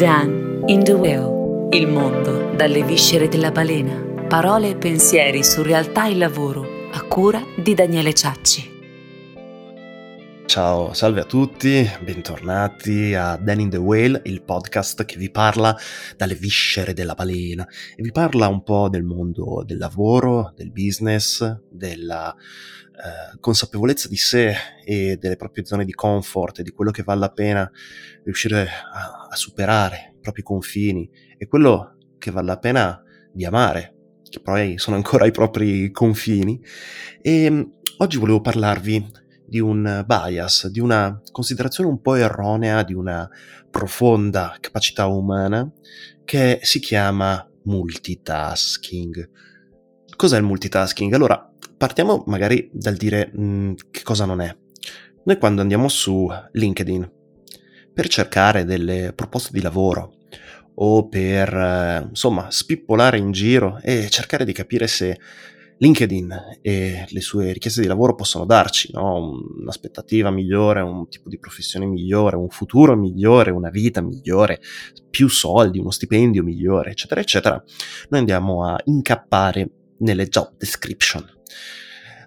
Dan in the Whale, il mondo dalle viscere della balena, parole e pensieri su realtà e lavoro, a cura di Daniele Ciacci. Ciao, salve a tutti, bentornati a Dan in the Whale, il podcast che vi parla dalle viscere della balena e vi parla un po' del mondo del lavoro, del business, della eh, consapevolezza di sé e delle proprie zone di comfort e di quello che vale la pena riuscire a, a superare i propri confini e quello che vale la pena di amare, che poi sono ancora i propri confini. E mm, oggi volevo parlarvi di un bias, di una considerazione un po' erronea di una profonda capacità umana che si chiama multitasking. Cos'è il multitasking? Allora, partiamo magari dal dire mh, mm, che cosa non è. Noi quando andiamo su LinkedIn per cercare delle proposte di lavoro o per eh, insomma spippolare in giro e cercare di capire se LinkedIn e le sue richieste di lavoro possono darci no? un'aspettativa migliore, un tipo di professione migliore, un futuro migliore, una vita migliore, più soldi, uno stipendio migliore, eccetera, eccetera, noi andiamo a incappare nelle job description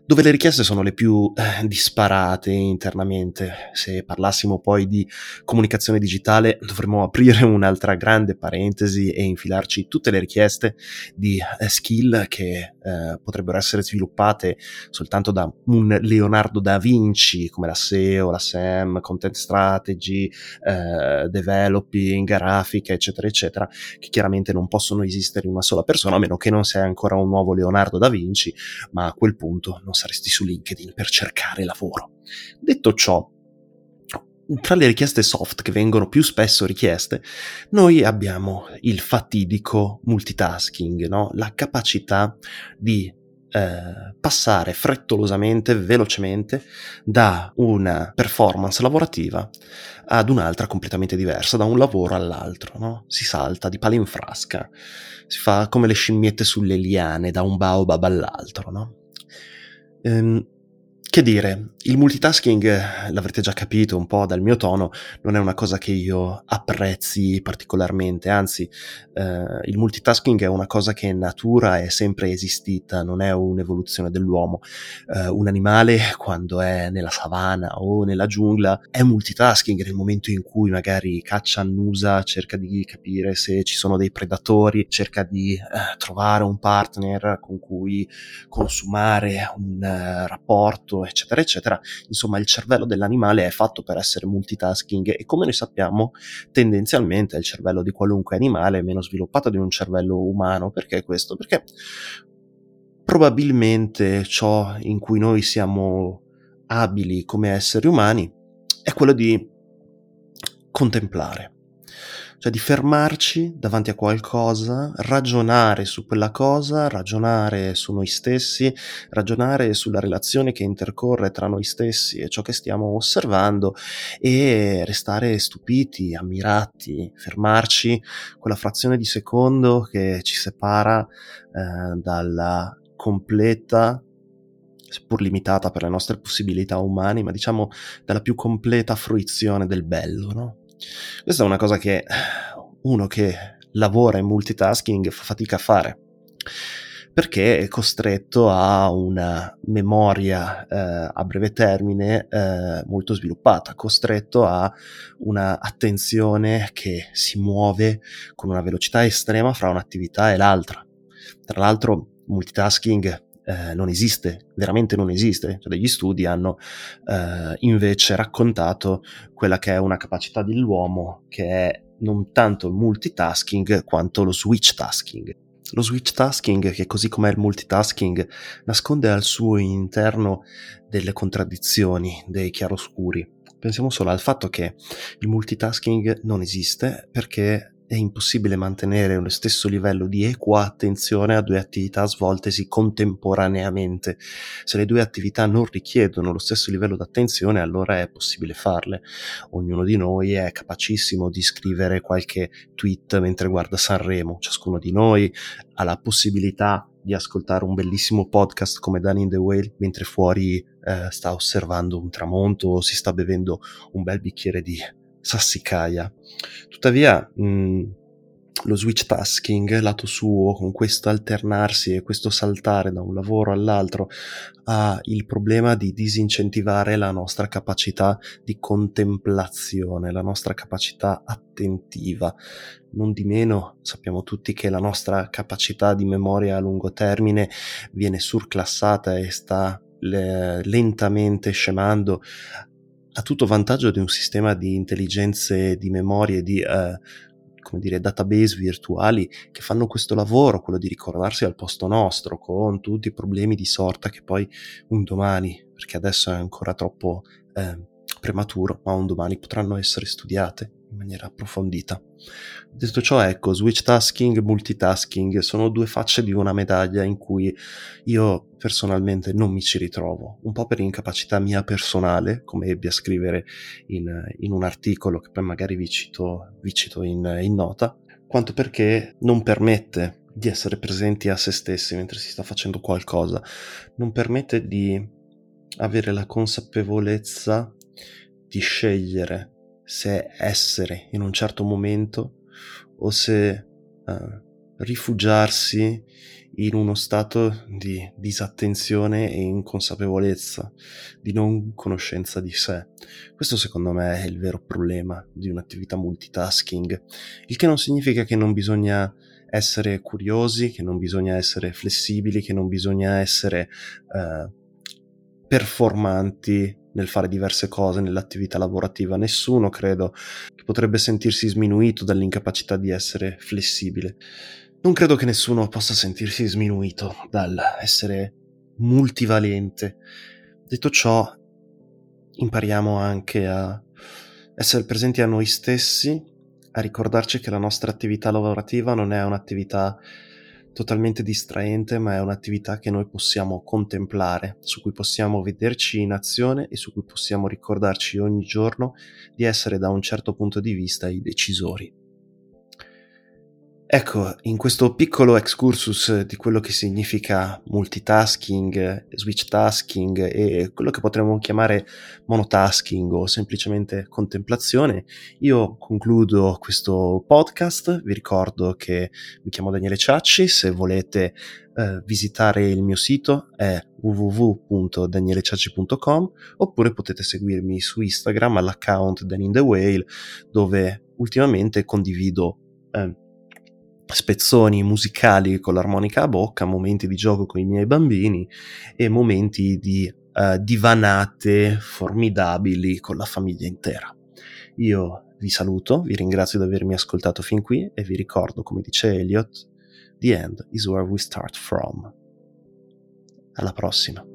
dove le richieste sono le più eh, disparate internamente. Se parlassimo poi di comunicazione digitale dovremmo aprire un'altra grande parentesi e infilarci tutte le richieste di eh, skill che eh, potrebbero essere sviluppate soltanto da un Leonardo da Vinci come la SEO, la SEM, content strategy, eh, developing, grafica, eccetera, eccetera, che chiaramente non possono esistere in una sola persona a meno che non sei ancora un nuovo Leonardo da Vinci, ma a quel punto non saresti su LinkedIn per cercare lavoro. Detto ciò, tra le richieste soft che vengono più spesso richieste, noi abbiamo il fatidico multitasking, no? la capacità di eh, passare frettolosamente, velocemente da una performance lavorativa ad un'altra completamente diversa, da un lavoro all'altro. No? Si salta di palo in frasca, si fa come le scimmiette sulle liane, da un baobab all'altro. No? Um, che dire, il multitasking, l'avrete già capito un po' dal mio tono, non è una cosa che io apprezzi particolarmente, anzi eh, il multitasking è una cosa che in natura è sempre esistita, non è un'evoluzione dell'uomo. Eh, un animale quando è nella savana o nella giungla è multitasking nel momento in cui magari caccia, annusa, cerca di capire se ci sono dei predatori, cerca di eh, trovare un partner con cui consumare un uh, rapporto eccetera, eccetera. Insomma, il cervello dell'animale è fatto per essere multitasking e come noi sappiamo, tendenzialmente il cervello di qualunque animale è meno sviluppato di un cervello umano. Perché questo? Perché probabilmente ciò in cui noi siamo abili come esseri umani è quello di contemplare cioè di fermarci davanti a qualcosa, ragionare su quella cosa, ragionare su noi stessi, ragionare sulla relazione che intercorre tra noi stessi e ciò che stiamo osservando e restare stupiti, ammirati, fermarci quella frazione di secondo che ci separa eh, dalla completa seppur limitata per le nostre possibilità umane, ma diciamo dalla più completa fruizione del bello, no? Questa è una cosa che uno che lavora in multitasking fa fatica a fare perché è costretto a una memoria eh, a breve termine eh, molto sviluppata, costretto a una attenzione che si muove con una velocità estrema fra un'attività e l'altra. Tra l'altro, multitasking eh, non esiste, veramente non esiste. Cioè, degli studi hanno eh, invece raccontato quella che è una capacità dell'uomo che è non tanto il multitasking quanto lo switch tasking. Lo switch tasking, che così come il multitasking, nasconde al suo interno delle contraddizioni, dei chiaroscuri. Pensiamo solo al fatto che il multitasking non esiste perché è impossibile mantenere lo stesso livello di equa attenzione a due attività svoltesi contemporaneamente. Se le due attività non richiedono lo stesso livello di attenzione, allora è possibile farle. Ognuno di noi è capacissimo di scrivere qualche tweet mentre guarda Sanremo, ciascuno di noi ha la possibilità di ascoltare un bellissimo podcast come Dan in the Whale mentre fuori eh, sta osservando un tramonto o si sta bevendo un bel bicchiere di sassicaia. Tuttavia, mh, lo switch tasking, lato suo, con questo alternarsi e questo saltare da un lavoro all'altro, ha il problema di disincentivare la nostra capacità di contemplazione, la nostra capacità attentiva. Non di meno sappiamo tutti che la nostra capacità di memoria a lungo termine viene surclassata e sta le, lentamente scemando a tutto vantaggio di un sistema di intelligenze di memoria e di eh, come dire, database virtuali che fanno questo lavoro, quello di ricordarsi al posto nostro, con tutti i problemi di sorta che poi un domani, perché adesso è ancora troppo eh, prematuro, ma un domani potranno essere studiate in maniera approfondita. Detto ciò, ecco, switch tasking e multitasking sono due facce di una medaglia in cui io personalmente non mi ci ritrovo, un po' per incapacità mia personale, come ebbi a scrivere in, in un articolo che poi magari vi cito, vi cito in, in nota, quanto perché non permette di essere presenti a se stessi mentre si sta facendo qualcosa, non permette di avere la consapevolezza di scegliere se essere in un certo momento o se uh, rifugiarsi in uno stato di disattenzione e inconsapevolezza, di non conoscenza di sé. Questo secondo me è il vero problema di un'attività multitasking, il che non significa che non bisogna essere curiosi, che non bisogna essere flessibili, che non bisogna essere uh, performanti nel fare diverse cose nell'attività lavorativa. Nessuno, credo, che potrebbe sentirsi sminuito dall'incapacità di essere flessibile. Non credo che nessuno possa sentirsi sminuito dall'essere multivalente. Detto ciò, impariamo anche a essere presenti a noi stessi, a ricordarci che la nostra attività lavorativa non è un'attività totalmente distraente, ma è un'attività che noi possiamo contemplare, su cui possiamo vederci in azione e su cui possiamo ricordarci ogni giorno di essere da un certo punto di vista i decisori. Ecco, in questo piccolo excursus di quello che significa multitasking, switch tasking e quello che potremmo chiamare monotasking o semplicemente contemplazione, io concludo questo podcast. Vi ricordo che mi chiamo Daniele Ciacci, se volete eh, visitare il mio sito è www.danieleciacci.com oppure potete seguirmi su Instagram all'account Dan in the Whale dove ultimamente condivido eh, spezzoni musicali con l'armonica a bocca, momenti di gioco con i miei bambini e momenti di uh, divanate formidabili con la famiglia intera. Io vi saluto, vi ringrazio di avermi ascoltato fin qui e vi ricordo, come dice Elliot, The end is where we start from. Alla prossima.